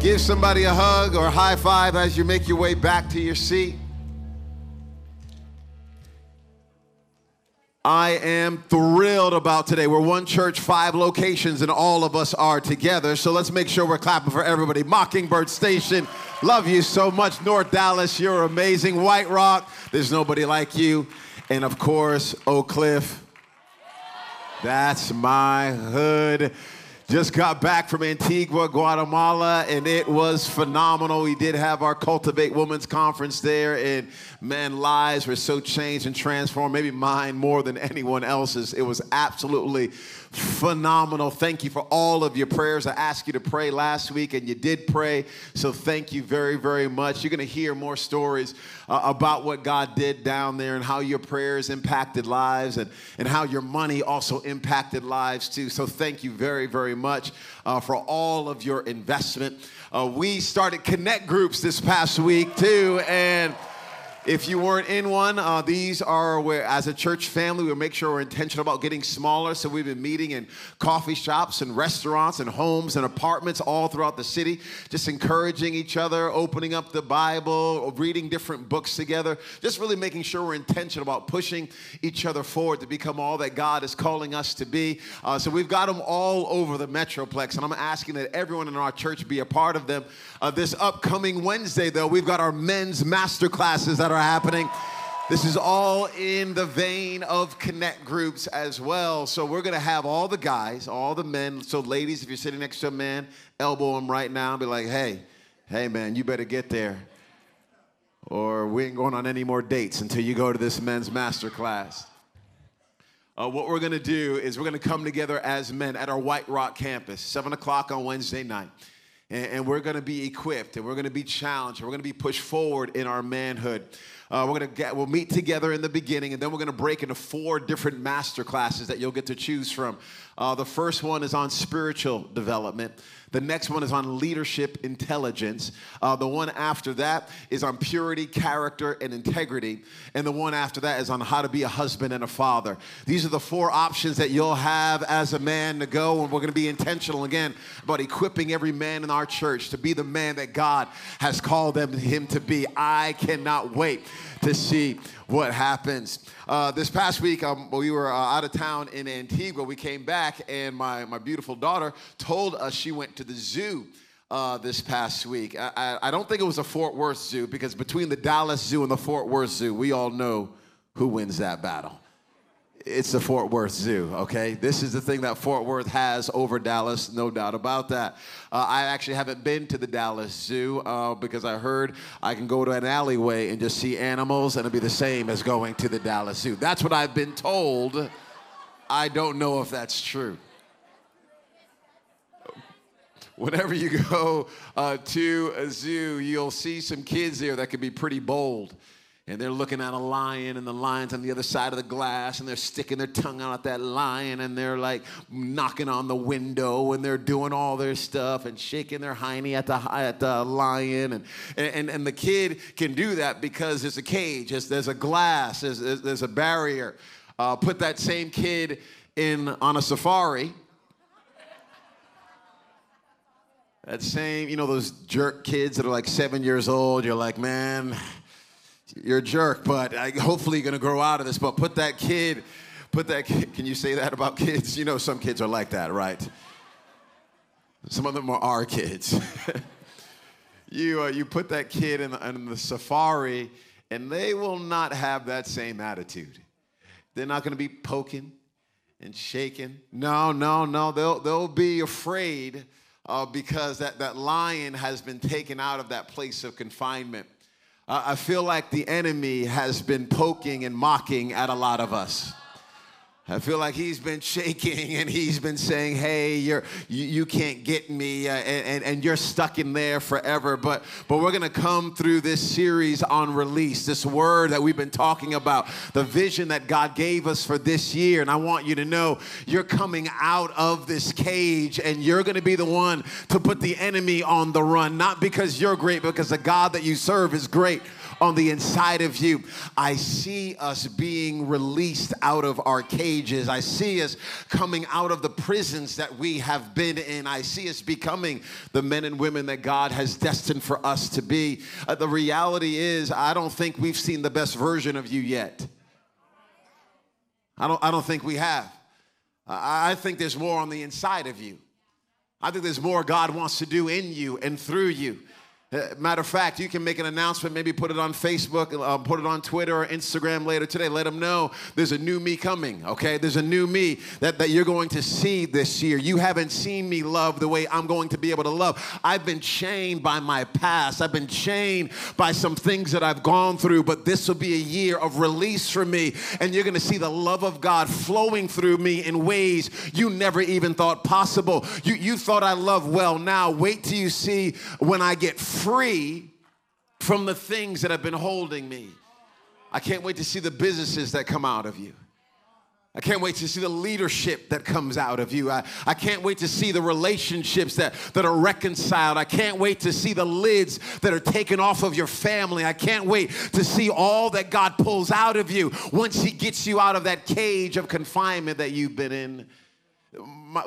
Give somebody a hug or a high five as you make your way back to your seat. I am thrilled about today. We're one church, five locations, and all of us are together. So let's make sure we're clapping for everybody. Mockingbird Station, love you so much. North Dallas, you're amazing. White Rock, there's nobody like you. And of course, Oak Cliff, that's my hood. Just got back from Antigua, Guatemala, and it was phenomenal. We did have our Cultivate Women's Conference there, and man, lives were so changed and transformed. Maybe mine more than anyone else's. It was absolutely phenomenal. Thank you for all of your prayers. I asked you to pray last week, and you did pray. So thank you very, very much. You're going to hear more stories uh, about what God did down there and how your prayers impacted lives and, and how your money also impacted lives too. So thank you very, very much uh, for all of your investment. Uh, we started connect groups this past week too, and if you weren't in one, uh, these are where, as a church family, we make sure we're intentional about getting smaller. So we've been meeting in coffee shops and restaurants and homes and apartments all throughout the city, just encouraging each other, opening up the Bible, reading different books together, just really making sure we're intentional about pushing each other forward to become all that God is calling us to be. Uh, so we've got them all over the Metroplex, and I'm asking that everyone in our church be a part of them. Uh, this upcoming Wednesday, though, we've got our men's master classes that are are happening. This is all in the vein of connect groups as well. So we're going to have all the guys, all the men. So, ladies, if you're sitting next to a man, elbow him right now and be like, hey, hey, man, you better get there. Or we ain't going on any more dates until you go to this men's master class. Uh, what we're going to do is we're going to come together as men at our White Rock campus, 7 o'clock on Wednesday night and, we're going to be equipped and we're going to be challenged and we're going to be pushed forward in our manhood. Uh, we're to get, we'll meet together in the beginning, and then we're to break into four different master classes that you'll get to choose from. Uh, the first one is on spiritual development. The next one is on leadership intelligence. Uh, the one after that is on purity, character, and integrity. And the one after that is on how to be a husband and a father. These are the four options that you'll have as a man to go. And we're going to be intentional again about equipping every man in our church to be the man that God has called them, him to be. I cannot wait to see what happens. Uh, this past week, um, we were uh, out of town in Antigua. We came back, and my, my beautiful daughter told us she went to the zoo. Uh, this past week. I, I, I, don't think it was a Fort Worth Zoo because between the Dallas Zoo and the Fort Worth Zoo, we all know who wins that battle it's the Fort Worth Zoo, okay? This is the thing that Fort Worth has over Dallas, no doubt about that. Uh, I actually haven't been to the Dallas Zoo uh, because I heard I can go to an alleyway and just see animals and it'll be the same as going to the Dallas Zoo. That's what I've been told. I don't know if that's true. Whenever you go uh, to a zoo, you'll see some kids there that can be pretty bold and they're looking at a lion and the lion's on the other side of the glass and they're sticking their tongue out at that lion and they're like knocking on the window and they're doing all their stuff and shaking their hiney at the, at the lion and, and, and the kid can do that because there's a cage there's, there's a glass there's, there's a barrier. Uh, put that same kid in on a safari. That same you know those jerk kids that are like seven years old you're like man you're a jerk, but I, hopefully you're gonna grow out of this. But put that kid, put that kid, can you say that about kids? You know, some kids are like that, right? Some of them are our kids. you, uh, you put that kid in the, in the safari, and they will not have that same attitude. They're not gonna be poking and shaking. No, no, no. They'll, they'll be afraid uh, because that, that lion has been taken out of that place of confinement. I feel like the enemy has been poking and mocking at a lot of us. I feel like he's been shaking and he's been saying, hey, you're, you, you can't get me, uh, and, and, and, you're stuck in there forever. But, but we're going to come through this series on release, this word that we've been talking about, the vision that God gave us for this year. And I want you to know you're coming out of this cage and you're going to be the one to put the enemy on the run, not because you're great, because the God that you serve is great on the inside of you. I see us being released out of our cages. I see us coming out of the prisons that we have been in. I see us becoming the men and women that God has destined for us to be. Uh, the reality is, I don't think we've seen the best version of you yet. I don't, I don't think we have. I think there's more on the inside of you. I think there's more God wants to do in you and through you. Uh, matter of fact, you can make an announcement, maybe put it on Facebook, uh, put it on Twitter or Instagram later today. Let them know there's a new me coming, okay? There's a new me that, that you're going to see this year. You haven't seen me love the way I'm going to be able to love. I've been chained by my past, I've been chained by some things that I've gone through, but this will be a year of release for me, and you're gonna see the love of God flowing through me in ways you never even thought possible. You, you thought I love well, now wait till you see when I get free from the things that have been holding me. I can't wait to see the businesses that come out of you. I can't wait to see the leadership that comes out of you. I, I can't wait to see the relationships that, that are reconciled. I can't wait to see the lids that are taken off of your family. I can't wait to see all that God pulls out of you once He gets you out of that cage of confinement that you've been in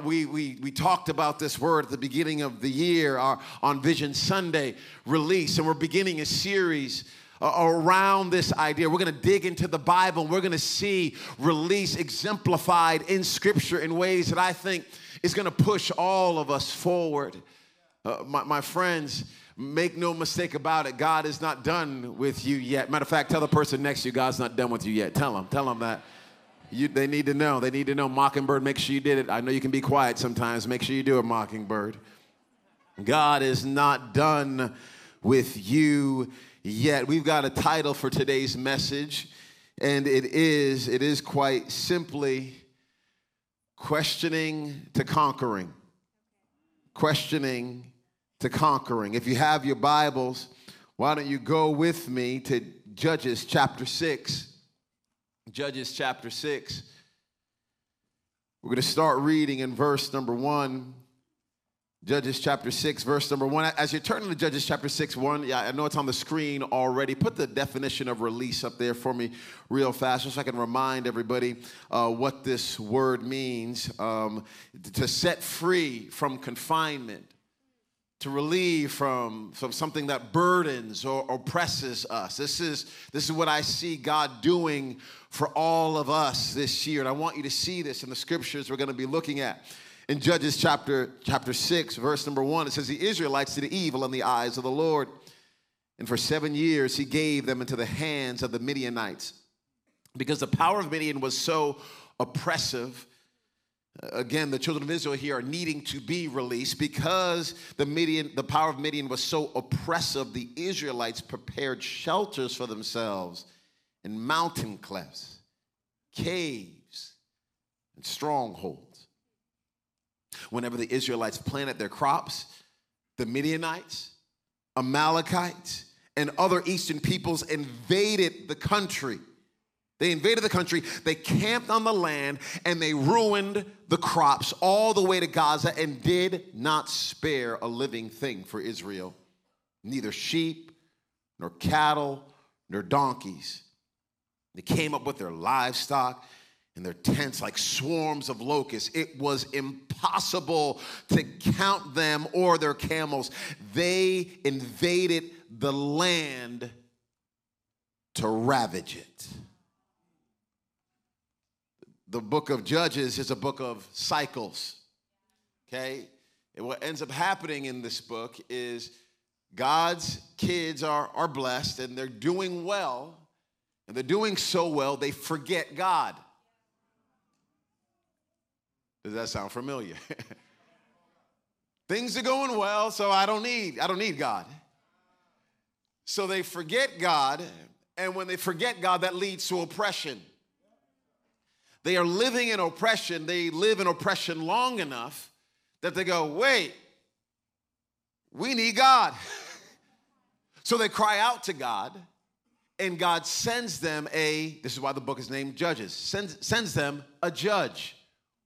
we, we, we talked about this word at the beginning of the year our, on Vision Sunday release, and we're beginning a series uh, around this idea. We're going to dig into the Bible, and we're going to see release exemplified in Scripture in ways that I think is going to push all of us forward. Uh, my, my friends, make no mistake about it, God is not done with you yet. Matter of fact, tell the person next to you, God's not done with you yet. Tell them, tell them that. You, they need to know. They need to know. Mockingbird, make sure you did it. I know you can be quiet sometimes. Make sure you do a Mockingbird. God is not done with you yet. We've got a title for today's message, and it is it is quite simply questioning to conquering. Questioning to conquering. If you have your Bibles, why don't you go with me to Judges chapter 6. Judges chapter 6. We're going to start reading in verse number 1. Judges chapter 6, verse number 1. As you're turning to Judges chapter 6, 1, yeah, I know it's on the screen already. Put the definition of release up there for me real fast just so I can remind everybody uh, what this word means. Um, to set free from confinement to relieve from, from something that burdens or oppresses us. This is, this is what I see God doing for all of us this year. And I want you to see this in the scriptures we're going to be looking at. In Judges chapter, chapter 6, verse number 1, it says, The Israelites did evil in the eyes of the Lord. And for seven years he gave them into the hands of the Midianites. Because the power of Midian was so oppressive Again, the children of Israel here are needing to be released because the Midian, the power of Midian was so oppressive. The Israelites prepared shelters for themselves in mountain clefts, caves, and strongholds. Whenever the Israelites planted their crops, the Midianites, Amalekites, and other eastern peoples invaded the country they invaded the country, they camped on the land, and they ruined the crops all the way to Gaza and did not spare a living thing for Israel neither sheep, nor cattle, nor donkeys. They came up with their livestock and their tents like swarms of locusts. It was impossible to count them or their camels. They invaded the land to ravage it the book of Judges is a book of cycles. Okay? And what ends up happening in this book is God's kids are, are blessed and they're doing well. And they're doing so well, they forget God. Does that sound familiar? Things are going well, so I don't need I don't need God. So they forget God, and when they forget God, that leads to oppression. They are living in oppression. They live in oppression long enough that they go, wait, we need God. so they cry out to God, and God sends them a, this is why the book is named Judges, sends, sends them a judge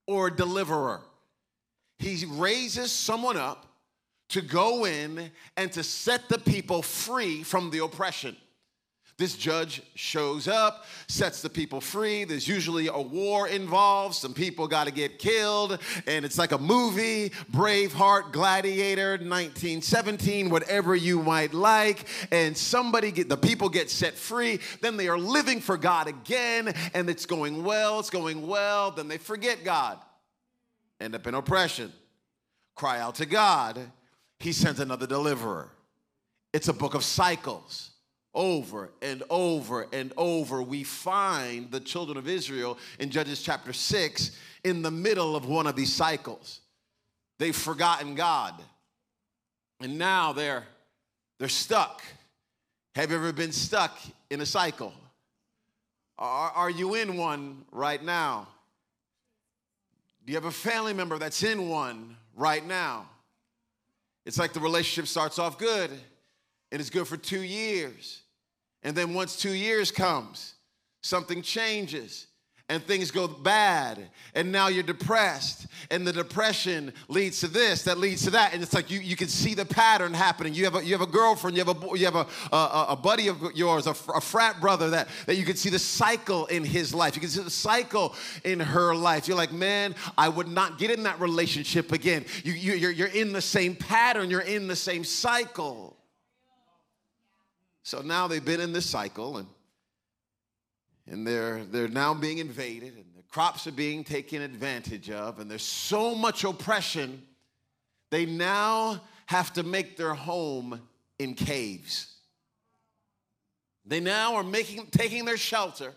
or a deliverer. He raises someone up to go in and to set the people free from the oppression. This judge shows up, sets the people free. There's usually a war involved. Some people got to get killed. And it's like a movie Braveheart, Gladiator, 1917, whatever you might like. And somebody get, the people get set free. Then they are living for God again. And it's going well, it's going well. Then they forget God, end up in oppression. Cry out to God. He sends another deliverer. It's a book of cycles over and over and over, we find the children of Israel in Judges chapter 6 in the middle of one of these cycles. They've forgotten God. And now they're they're stuck. Have you ever been stuck in a cycle? Are, are you in one right now? Do you have a family member that's in one right now? It's like the relationship starts off good and it's good for two years. And then once two years comes, something changes and things go bad. And now you're depressed. And the depression leads to this that leads to that. And it's like you, you can see the pattern happening. You have a, you have a girlfriend you have a, you have a, a, a buddy of yours a, a frat brother that, that you can see the cycle in his life. You can see the cycle in her life. You're like man i would not get in that relationship again. You, you, you're, you're in the same pattern. You're in the same cycle so now they've been in this cycle and and they're they're now being invaded and the crops are being taken advantage of and there's so much oppression they now have to make their home in caves. They now are making taking their shelter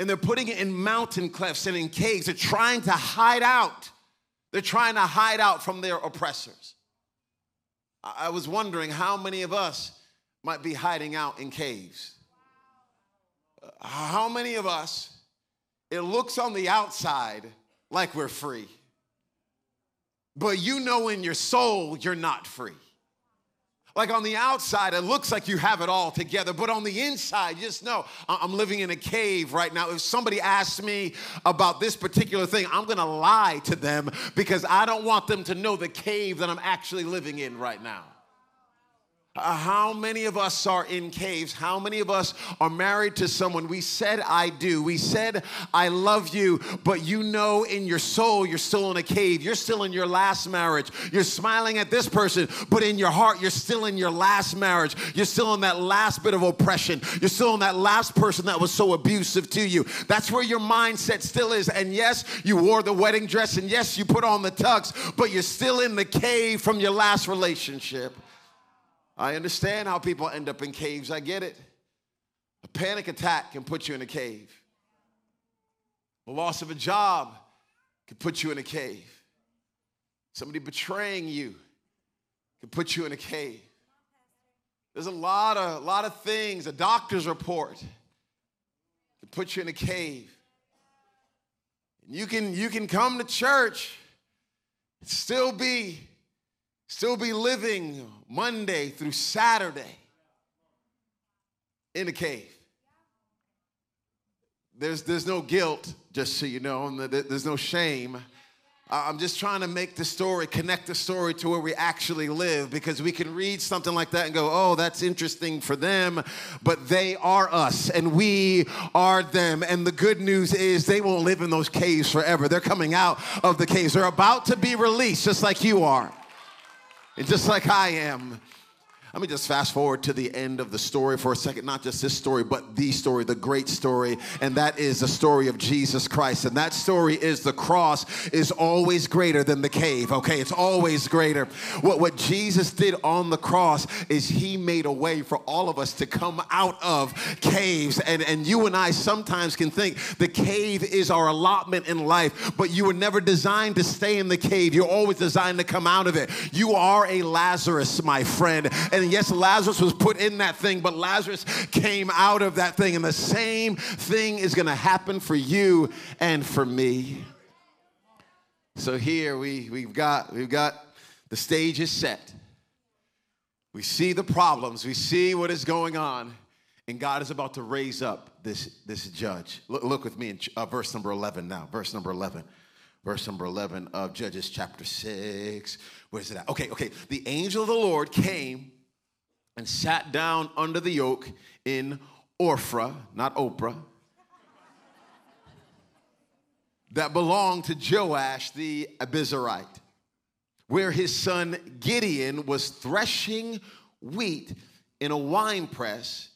and they're putting it in mountain clefts and in caves. They're trying to hide out. They're trying to hide out from their oppressors. I was wondering how many of us might be hiding out in caves. How many of us, it looks on the outside like we're free, but you know in your soul you're not free. Like on the outside, it looks like you have it all together, but on the inside, you just know I'm living in a cave right now. If somebody asks me about this particular thing, I'm gonna lie to them because I don't want them to know the cave that I'm actually living in right now. Uh, how many of us are in caves? How many of us are married to someone? We said, I do. We said, I love you, but you know in your soul you're still in a cave. You're still in your last marriage. You're smiling at this person, but in your heart you're still in your last marriage. You're still in that last bit of oppression. You're still in that last person that was so abusive to you. That's where your mindset still is. And yes, you wore the wedding dress, and yes, you put on the tux, but you're still in the cave from your last relationship. I understand how people end up in caves. I get it. A panic attack can put you in a cave. The loss of a job can put you in a cave. Somebody betraying you can put you in a cave. There's a lot of, lot of things. A doctor's report can put you in a cave. You can, you can come to church and still be still be living Monday through Saturday in a cave. There's, there's no guilt, just so you know, and there's no shame. I'm just trying to make the story, connect the story to where we actually live because we can read something like that and go, oh, that's interesting for them, but they are us and we are them. And the good news is they won't live in those caves forever. They're coming out of the caves, they're about to be released, just like you are. And just like I am, let me just fast forward to the end of the story for a second. Not just this story, but the story, the great story. And that is the story of Jesus Christ. And that story is the cross is always greater than the cave, okay? It's always greater. What, what Jesus did on the cross is he made a way for all of us to come out of caves. And, and you and I sometimes can think the cave is our allotment in life, but you were never designed to stay in the cave. You're always designed to come out of it. You are a Lazarus, my friend. And and yes, Lazarus was put in that thing, but Lazarus came out of that thing. And the same thing is going to happen for you and for me. So here we, we've got we've got the stage is set. We see the problems, we see what is going on, and God is about to raise up this, this judge. Look, look with me in uh, verse number 11 now. Verse number 11 verse number 11 of Judges chapter 6. Where's it at? Okay, okay. The angel of the Lord came and sat down under the yoke in Ophrah, not Oprah, that belonged to Joash the Abiezrite, where his son Gideon was threshing wheat in a wine press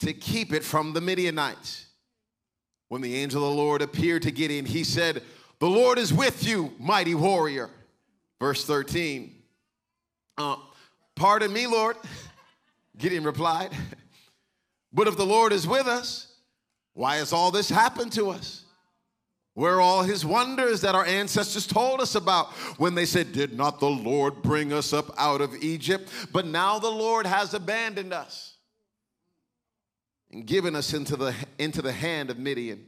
to keep it from the Midianites. When the angel of the Lord appeared to Gideon, he said, The Lord is with you, mighty warrior. Verse 13. Uh, Pardon me, Lord. Gideon replied, But if the Lord is with us, why has all this happened to us? Where are all his wonders that our ancestors told us about when they said, Did not the Lord bring us up out of Egypt? But now the Lord has abandoned us and given us into the, into the hand of Midian.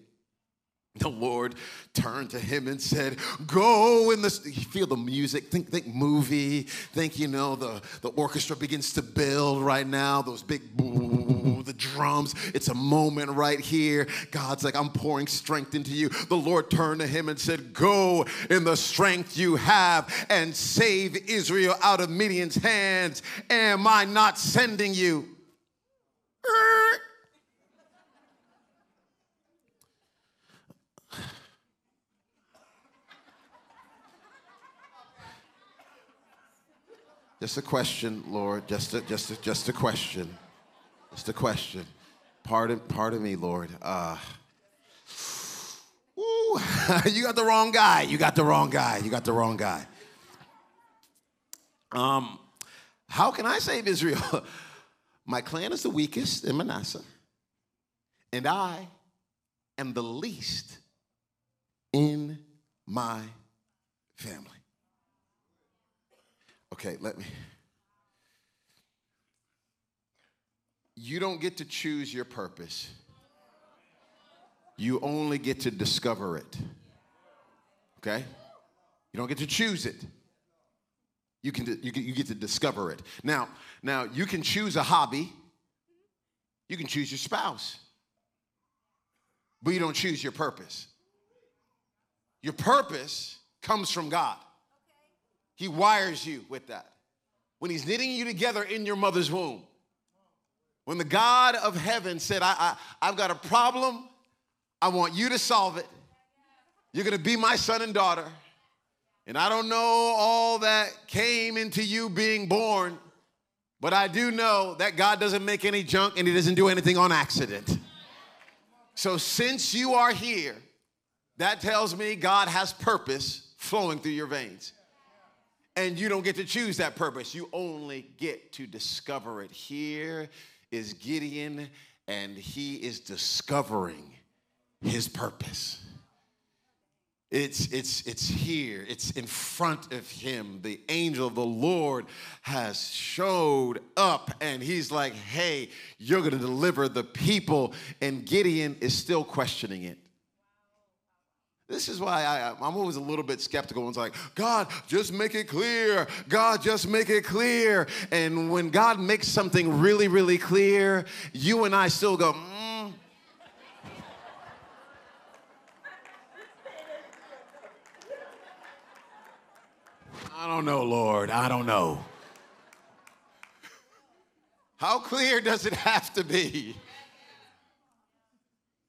The Lord turned to him and said, Go in this. You feel the music, think, think movie, think, you know, the, the orchestra begins to build right now, those big the drums. It's a moment right here. God's like, I'm pouring strength into you. The Lord turned to him and said, Go in the strength you have and save Israel out of Midian's hands. Am I not sending you? Just a question, Lord. Just a, just a, just a question. Just a question. Pardon, pardon me, Lord. Uh, you got the wrong guy. You got the wrong guy. You got the wrong guy. Um, how can I save Israel? My clan is the weakest in Manasseh, and I am the least in my family. Okay, let me. You don't get to choose your purpose. You only get to discover it. Okay? You don't get to choose it. You can you, you get to discover it. Now, now you can choose a hobby. You can choose your spouse. But you don't choose your purpose. Your purpose comes from God. He wires you with that. When He's knitting you together in your mother's womb. When the God of heaven said, I, I, I've got a problem, I want you to solve it. You're gonna be my son and daughter. And I don't know all that came into you being born, but I do know that God doesn't make any junk and He doesn't do anything on accident. So since you are here, that tells me God has purpose flowing through your veins. And you don't get to choose that purpose. You only get to discover it. Here is Gideon, and he is discovering his purpose. It's, it's, it's here, it's in front of him. The angel of the Lord has showed up, and he's like, Hey, you're gonna deliver the people. And Gideon is still questioning it. This is why I, I'm always a little bit skeptical. It's like, God, just make it clear. God, just make it clear. And when God makes something really, really clear, you and I still go, mm. I don't know, Lord. I don't know. How clear does it have to be?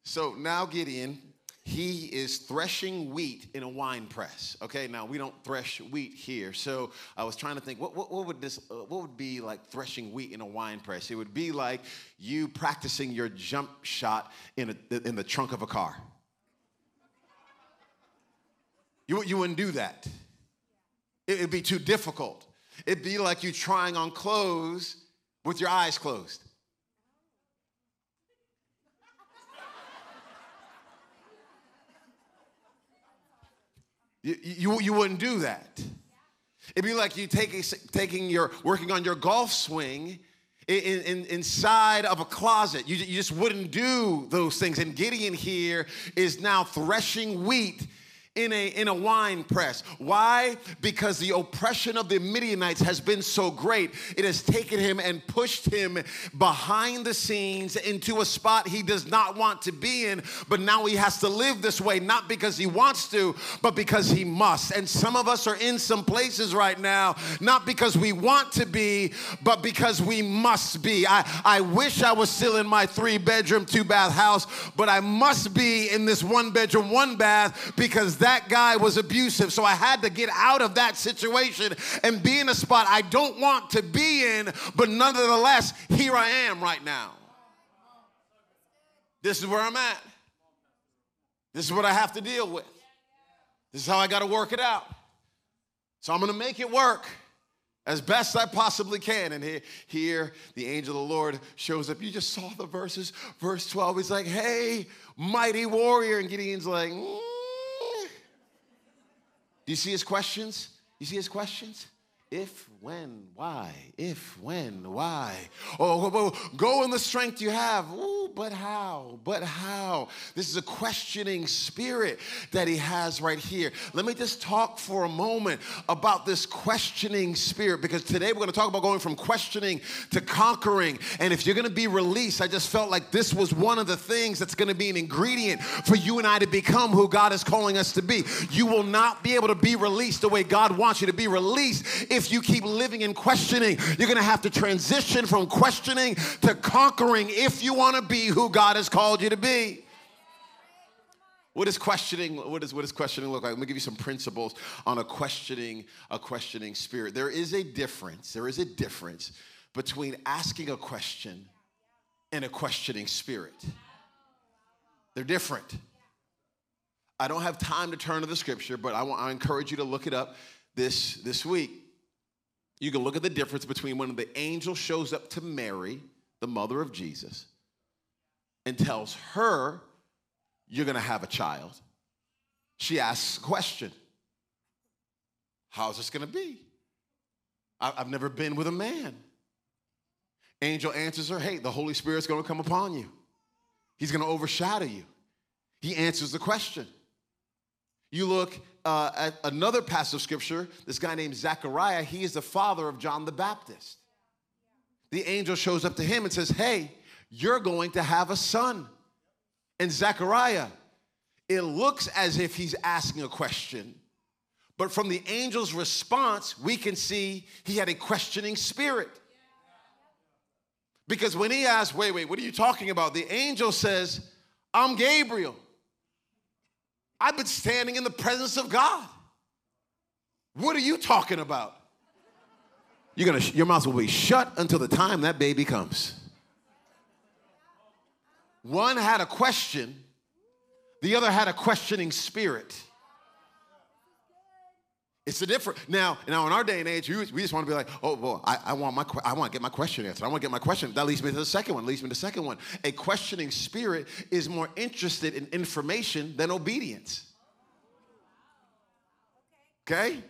So now Gideon he is threshing wheat in a wine press. Okay, now we don't thresh wheat here, so I was trying to think what, what, what would this uh, what would be like threshing wheat in a wine press? It would be like you practicing your jump shot in a, in the trunk of a car. You, you wouldn't do that. It would be too difficult. It'd be like you trying on clothes with your eyes closed. You, you, you wouldn't do that. It'd be like you taking, taking your, working on your golf swing in, in, inside of a closet. You, you just wouldn't do those things. And Gideon here is now threshing wheat in a, in a wine press. Why? Because the oppression of the Midianites has been so great, it has taken him and pushed him behind the scenes into a spot he does not want to be in, but now he has to live this way, not because he wants to, but because he must. And some of us are in some places right now, not because we want to be, but because we must be. I, I wish I was still in my three bedroom, two bath house, but I must be in this one bedroom, one bath because that guy was abusive. So I had to get out of that situation and be in a spot I don't want to be in, but nonetheless, here I am right now. This is where I'm at. This is what I have to deal with. This is how I got to work it out. So I'm going to make it work as best I possibly can. And here, here, the angel of the Lord shows up. You just saw the verses. Verse 12, he's like, hey, mighty warrior. And Gideon's like, mm. Do you see his questions? You see his questions? If, when, why? If, when, why? Oh, go in the strength you have. Ooh, but how? But how? This is a questioning spirit that he has right here. Let me just talk for a moment about this questioning spirit because today we're going to talk about going from questioning to conquering. And if you're going to be released, I just felt like this was one of the things that's going to be an ingredient for you and I to become who God is calling us to be. You will not be able to be released the way God wants you to be released if you keep living in questioning. You're going to have to transition from questioning to conquering if you want to be who God has called you to be. What is questioning? What, is, what does questioning look like? Let me give you some principles on a questioning, a questioning spirit. There is a difference. There is a difference between asking a question and a questioning spirit. They're different. I don't have time to turn to the scripture, but I, want, I encourage you to look it up this, this week you can look at the difference between when the angel shows up to Mary, the mother of Jesus, and tells her, You're going to have a child. She asks a question How's this going to be? I've never been with a man. Angel answers her, Hey, the Holy Spirit's going to come upon you, He's going to overshadow you. He answers the question. You look uh, another passage of scripture, this guy named Zechariah, he is the father of John the Baptist. The angel shows up to him and says, Hey, you're going to have a son. And Zechariah, it looks as if he's asking a question, but from the angel's response, we can see he had a questioning spirit. Because when he asked, Wait, wait, what are you talking about? The angel says, I'm Gabriel. I've been standing in the presence of God. What are you talking about? You're gonna, your mouth will be shut until the time that baby comes. One had a question, the other had a questioning spirit. It's a different now. Now, in our day and age, we just want to be like, oh, well, I, I want my, I want to get my question answered. I want to get my question. That leads me to the second one. Leads me to the second one. A questioning spirit is more interested in information than obedience. Okay.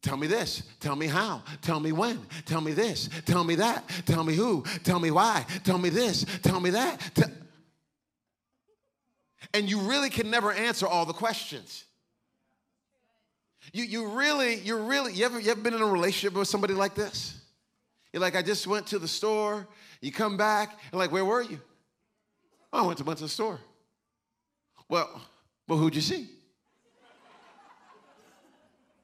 Tell me this. Tell me how. Tell me when. Tell me this. Tell me that. Tell me who. Tell me why. Tell me this. Tell me that. and you really can never answer all the questions. You, you really, you really, you ever, you ever been in a relationship with somebody like this? You're like, I just went to the store. You come back, and like, where were you? Oh, I went to, went to the store. Well, well, who'd you see?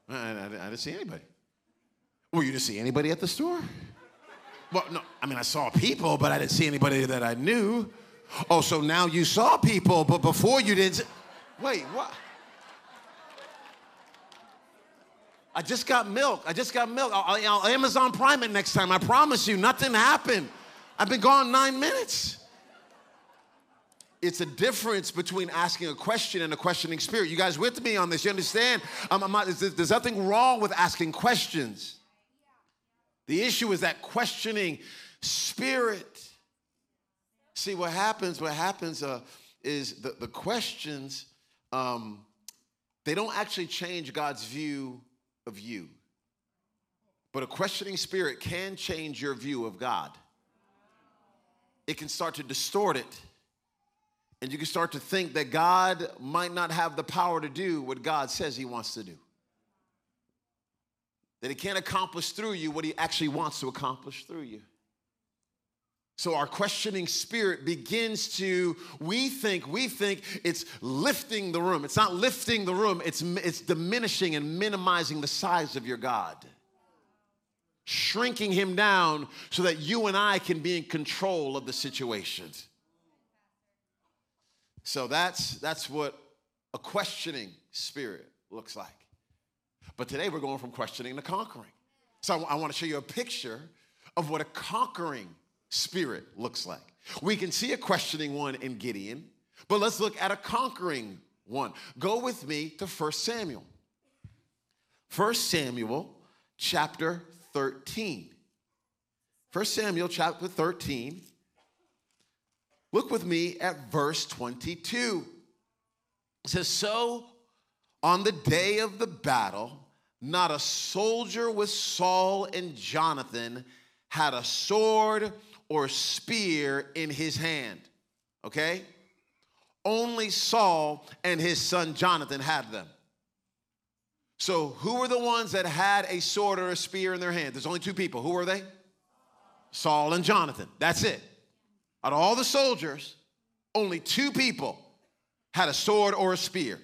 I, I, I didn't see anybody. Well, you didn't see anybody at the store? Well, no, I mean, I saw people, but I didn't see anybody that I knew. Oh, so now you saw people, but before you didn't. Wait, what? I just got milk. I just got milk. I'll, I'll Amazon Prime it next time. I promise you, nothing happened. I've been gone nine minutes. It's a difference between asking a question and a questioning spirit. You guys with me on this? You understand? I'm not, there's nothing wrong with asking questions. The issue is that questioning spirit. See, what happens, what happens uh, is the, the questions, um, they don't actually change God's view of you. But a questioning spirit can change your view of God. It can start to distort it. And you can start to think that God might not have the power to do what God says He wants to do. That He can't accomplish through you what He actually wants to accomplish through you. So our questioning spirit begins to, we think, we think it's lifting the room. It's not lifting the room, it's, it's diminishing and minimizing the size of your God. Shrinking him down so that you and I can be in control of the situation. So that's, that's what a questioning spirit looks like. But today we're going from questioning to conquering. So I, I want to show you a picture of what a conquering spirit looks like. We can see a questioning one in Gideon, but let's look at a conquering one. Go with me to 1 Samuel. 1 Samuel chapter 13. 1 Samuel chapter 13. Look with me at verse 22. It says, So on the day of the battle, not a soldier with Saul and Jonathan had a sword or spear in his hand. Okay? Only Saul and his son Jonathan had them. So, who were the ones that had a sword or a spear in their hand? There's only two people. Who were they? Saul and Jonathan. That's it. Out of all the soldiers, only two people had a sword or a spear.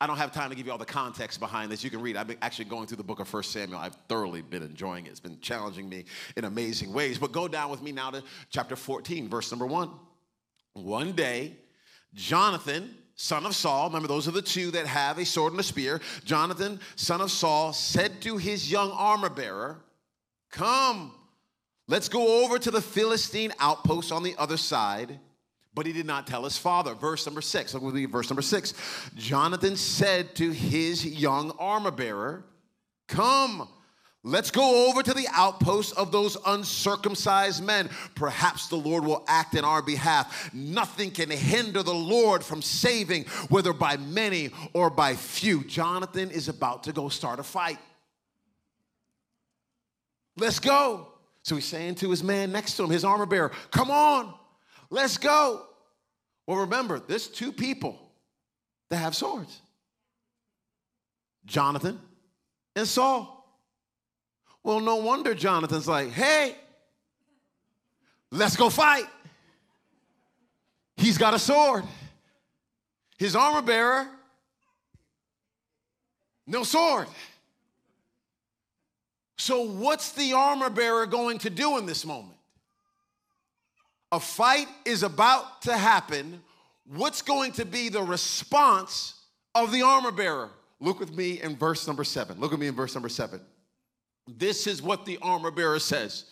I don't have time to give you all the context behind this. You can read. I've been actually going through the book of First Samuel. I've thoroughly been enjoying it. It's been challenging me in amazing ways. But go down with me now to chapter 14, verse number one. One day, Jonathan, son of Saul, remember those are the two that have a sword and a spear. Jonathan, son of Saul, said to his young armor bearer, Come, let's go over to the Philistine outpost on the other side but he did not tell his father. Verse number six. Look with me, verse number six. Jonathan said to his young armor bearer, Come, let's go over to the outpost of those uncircumcised men. Perhaps the Lord will act in our behalf. Nothing can hinder the Lord from saving, whether by many or by few. Jonathan is about to go start a fight. Let's go. So he's saying to his man next to him, his armor bearer, Come on. Let's go. Well, remember, there's two people that have swords Jonathan and Saul. Well, no wonder Jonathan's like, hey, let's go fight. He's got a sword. His armor bearer, no sword. So, what's the armor bearer going to do in this moment? A fight is about to happen, what's going to be the response of the armor bearer? Look with me in verse number seven. Look at me in verse number seven. This is what the armor bearer says.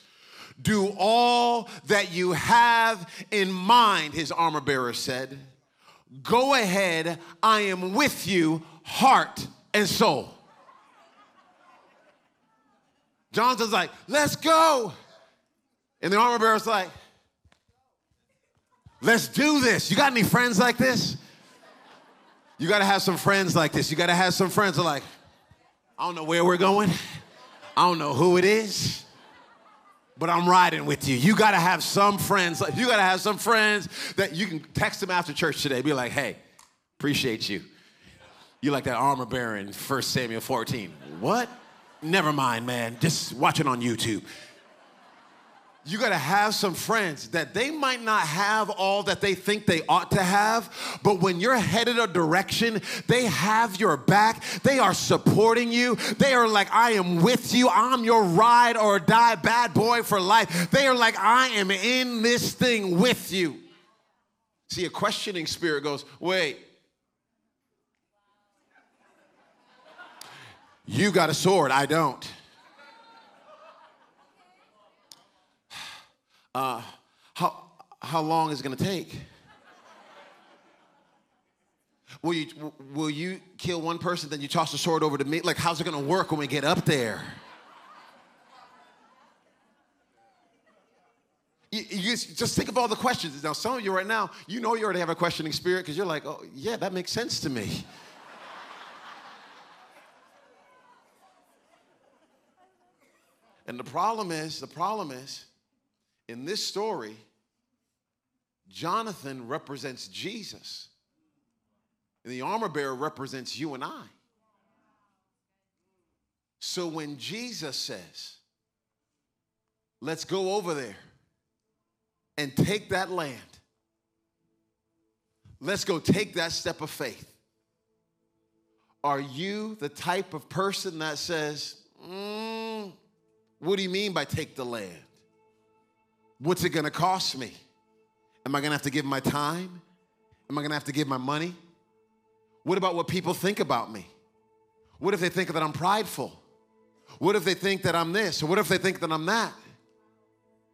Do all that you have in mind, his armor bearer said. Go ahead, I am with you, heart and soul. Jonathan's like, let's go. And the armor bearer's like, Let's do this. You got any friends like this? You got to have some friends like this. You got to have some friends like, I don't know where we're going. I don't know who it is, but I'm riding with you. You got to have some friends. You got to have some friends that you can text them after church today. Be like, hey, appreciate you. You like that armor bearer in 1 Samuel 14. What? Never mind, man. Just watch it on YouTube you got to have some friends that they might not have all that they think they ought to have, but when you're headed a direction, they have your back. They are supporting you. They are like, I am with you. I'm your ride or die bad boy for life. They are like, I am in this thing with you. See, a questioning spirit goes, wait. You got a sword, I don't. Uh, how, how long is it going to take? Will you, will you kill one person, then you toss the sword over to me? Like, how's it going to work when we get up there? You, you, just think of all the questions. Now, some of you right now, you know you already have a questioning spirit because you're like, oh, yeah, that makes sense to me. and the problem is, the problem is, in this story, Jonathan represents Jesus, and the armor bearer represents you and I. So when Jesus says, Let's go over there and take that land, let's go take that step of faith. Are you the type of person that says, mm, What do you mean by take the land? What's it gonna cost me? Am I gonna have to give my time? Am I gonna have to give my money? What about what people think about me? What if they think that I'm prideful? What if they think that I'm this? Or what if they think that I'm that?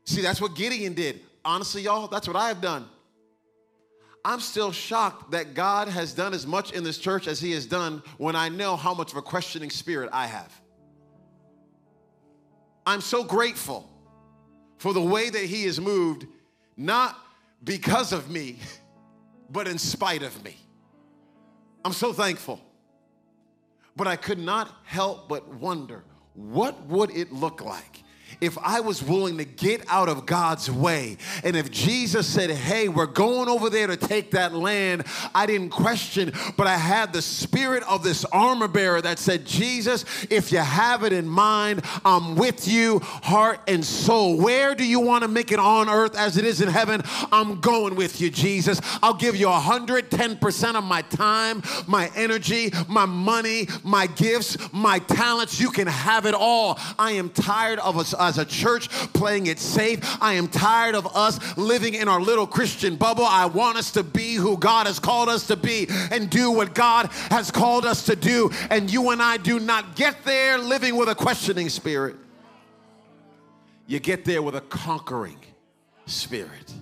See, that's what Gideon did. Honestly, y'all, that's what I have done. I'm still shocked that God has done as much in this church as He has done when I know how much of a questioning spirit I have. I'm so grateful for the way that He has moved, not because of me, but in spite of me. I'm so thankful. But I could not help but wonder what would it look like if I was willing to get out of God's way. And if Jesus said, Hey, we're going over there to take that land, I didn't question, but I had the spirit of this armor bearer that said, Jesus, if you have it in mind, I'm with you, heart and soul. Where do you want to make it on earth as it is in heaven? I'm going with you, Jesus. I'll give you 110% of my time, my energy, my money, my gifts, my talents. You can have it all. I am tired of us as a church playing it safe. I am tired of us living in our little Christian bubble. I want us to be who God has called us to be and do what God has called us to do. And you and I do not get there living with a questioning spirit. You get there with a conquering spirit.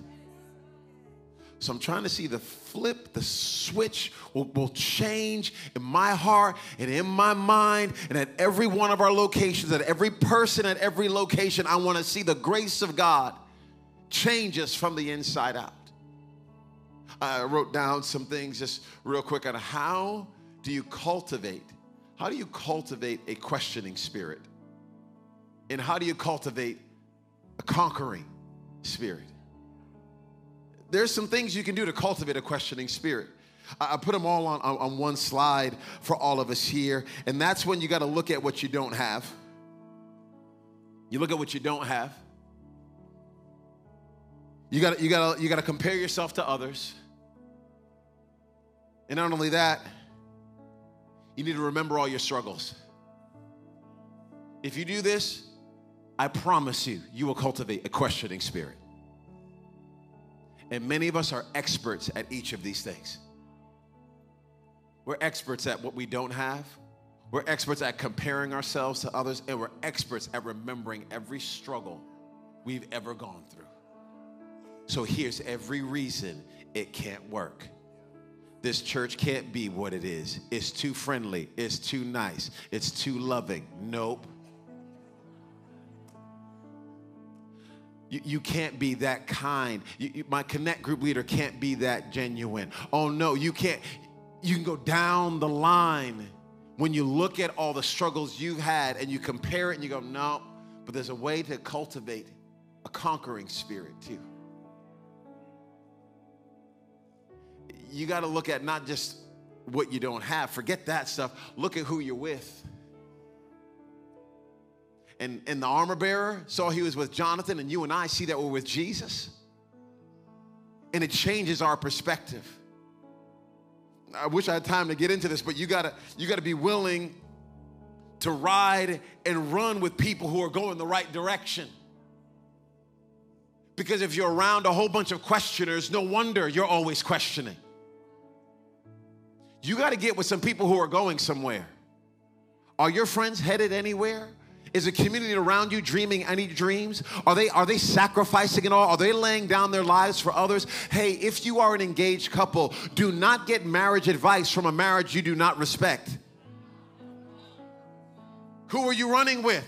So I'm trying to see the flip, the switch will, will change in my heart and in my mind and at every one of our locations, at every person at every location. I want to see the grace of God change us from the inside out. I wrote down some things just real quick on how do you cultivate, how do you cultivate a questioning spirit? And how do you cultivate a conquering spirit? There's some things you can do to cultivate a questioning spirit. I put them all on, on one slide for all of us here. And that's when you got to look at what you don't have. You look at what you don't have. You got you got you got to compare yourself to others. And not only that, you need to remember all your struggles. If you do this, I promise you, you will cultivate a questioning spirit. And many of us are experts at each of these things. We're experts at what we don't have. We're experts at comparing ourselves to others, and we're experts at remembering every struggle we've ever gone through. So here's every reason it can't work. This church can't be what it is. It's too friendly. It's too nice. It's too loving. Nope. You, you can't be that kind. You, you, my connect group leader can't be that genuine. Oh no, you can't. You can go down the line when you look at all the struggles you've had and you compare it and you go, no, but there's a way to cultivate a conquering spirit too. You got to look at not just what you don't have, forget that stuff. Look at who you're with and, and the armor bearer saw he was with Jonathan, and you and I see that we're with Jesus. And it changes our perspective. I wish I had time to get into this, but you gotta, you gotta be willing to ride and run with people who are going the right direction. Because if you're around a whole bunch of questioners, no wonder you're always questioning. You got to get with some people who are going somewhere. Are your friends headed anywhere? Is the community around you dreaming any dreams? Are they are they sacrificing it all? Are they laying down their lives for others? Hey, if you are an engaged couple, do not get marriage advice from a marriage you do not respect. Who are you running with?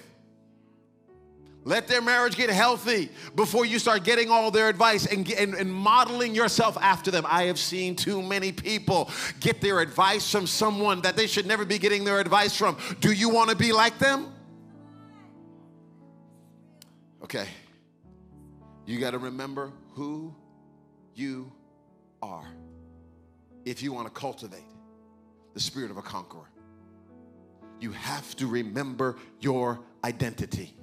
Let their marriage get healthy before you start getting all their advice and, and, and, modeling yourself after them. I have seen too many people get their advice from someone that they should never be getting their advice from. Do you want to be like them? Okay. You got to remember who you are if you want to cultivate the spirit of a conqueror. You have to remember your identity.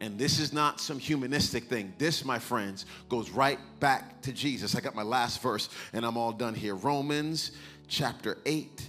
And this is not some humanistic thing. This, my friends, goes right back to Jesus. I got my last verse and I'm all done here. Romans chapter 8.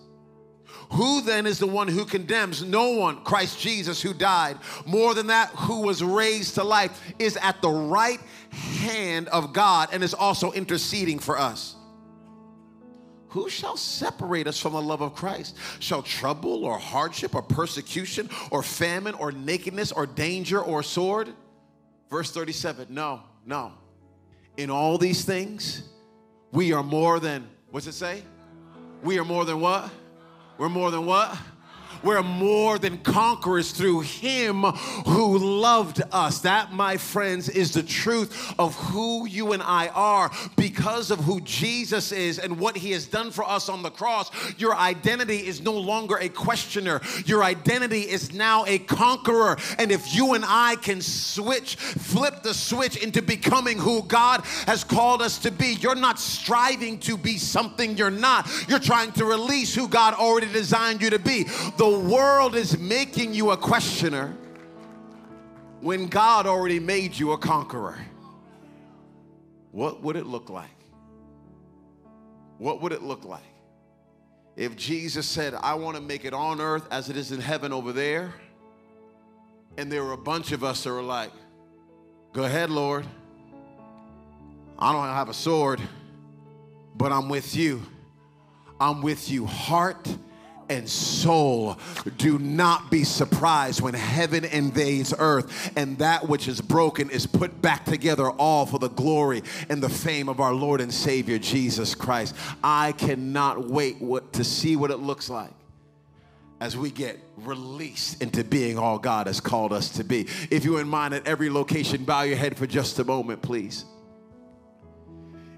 Who then is the one who condemns? No one. Christ Jesus, who died. More than that, who was raised to life, is at the right hand of God and is also interceding for us. Who shall separate us from the love of Christ? Shall trouble or hardship or persecution or famine or nakedness or danger or sword? Verse 37 No, no. In all these things, we are more than, what's it say? We are more than what? We're more than what? We're more than conquerors through him who loved us. That, my friends, is the truth of who you and I are because of who Jesus is and what he has done for us on the cross. Your identity is no longer a questioner, your identity is now a conqueror. And if you and I can switch, flip the switch into becoming who God has called us to be, you're not striving to be something you're not. You're trying to release who God already designed you to be. The world is making you a questioner when God already made you a conqueror. What would it look like? What would it look like if Jesus said, I want to make it on earth as it is in heaven over there? And there were a bunch of us that were like, Go ahead, Lord. I don't have a sword, but I'm with you. I'm with you, heart and soul. Do not be surprised when heaven invades earth and that which is broken is put back together, all for the glory and the fame of our Lord and Savior Jesus Christ. I cannot wait what, to see what it looks like as we get released into being all God has called us to be. If you're in mind at every location, bow your head for just a moment, please.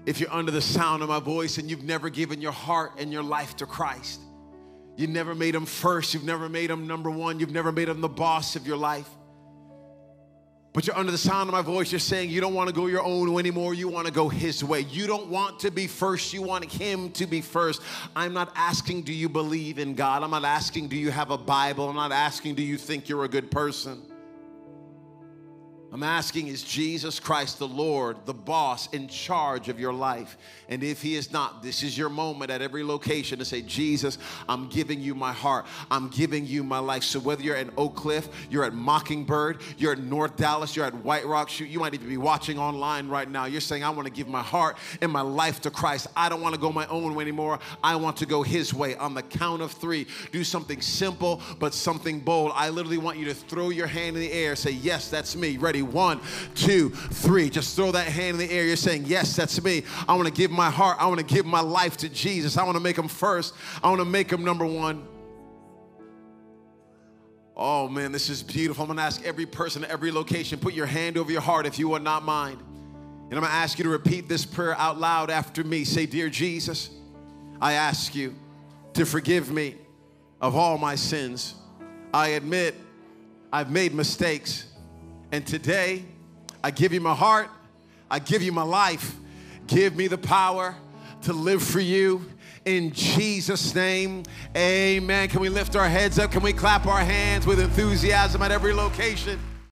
If you're under the sound of my voice and you've never given your heart and your life to Christ, you never made him first. You've never made him number one. You've never made him the boss of your life. But you're under the sound of my voice. You're saying you don't want to go your own way anymore. You want to go his way. You don't want to be first. You want him to be first. I'm not asking, do you believe in God? I'm not asking, do you have a Bible? I'm not asking, do you think you're a good person? I'm asking, is Jesus Christ the Lord, the boss in charge of your life? And if he is not, this is your moment at every location to say, Jesus, I'm giving you my heart. I'm giving you my life. So whether you're at Oak Cliff, you're at Mockingbird, you're at North Dallas, you're at White Rock, Shoot, you might even be watching online right now. You're saying, I want to give my heart and my life to Christ. I don't want to go my own way anymore. I want to go his way. On the count of three, do something simple, but something bold. I literally want you to throw your hand in the air, say, Yes, that's me. Ready? One, two, three. Just throw that hand in the air. You're saying, Yes, that's me. I want to give my heart. I want to give my life to Jesus. I want to make him first. I want to make him number one. Oh man, this is beautiful. I'm gonna ask every person every location, put your hand over your heart if you would not mind. And I'm gonna ask you to repeat this prayer out loud after me. Say, Dear Jesus, I ask you to forgive me of all my sins. I admit I've made mistakes. And today, I give you my heart, I give you my life. Give me the power to live for you. In Jesus' name, amen. Can we lift our heads up? Can we clap our hands with enthusiasm at every location?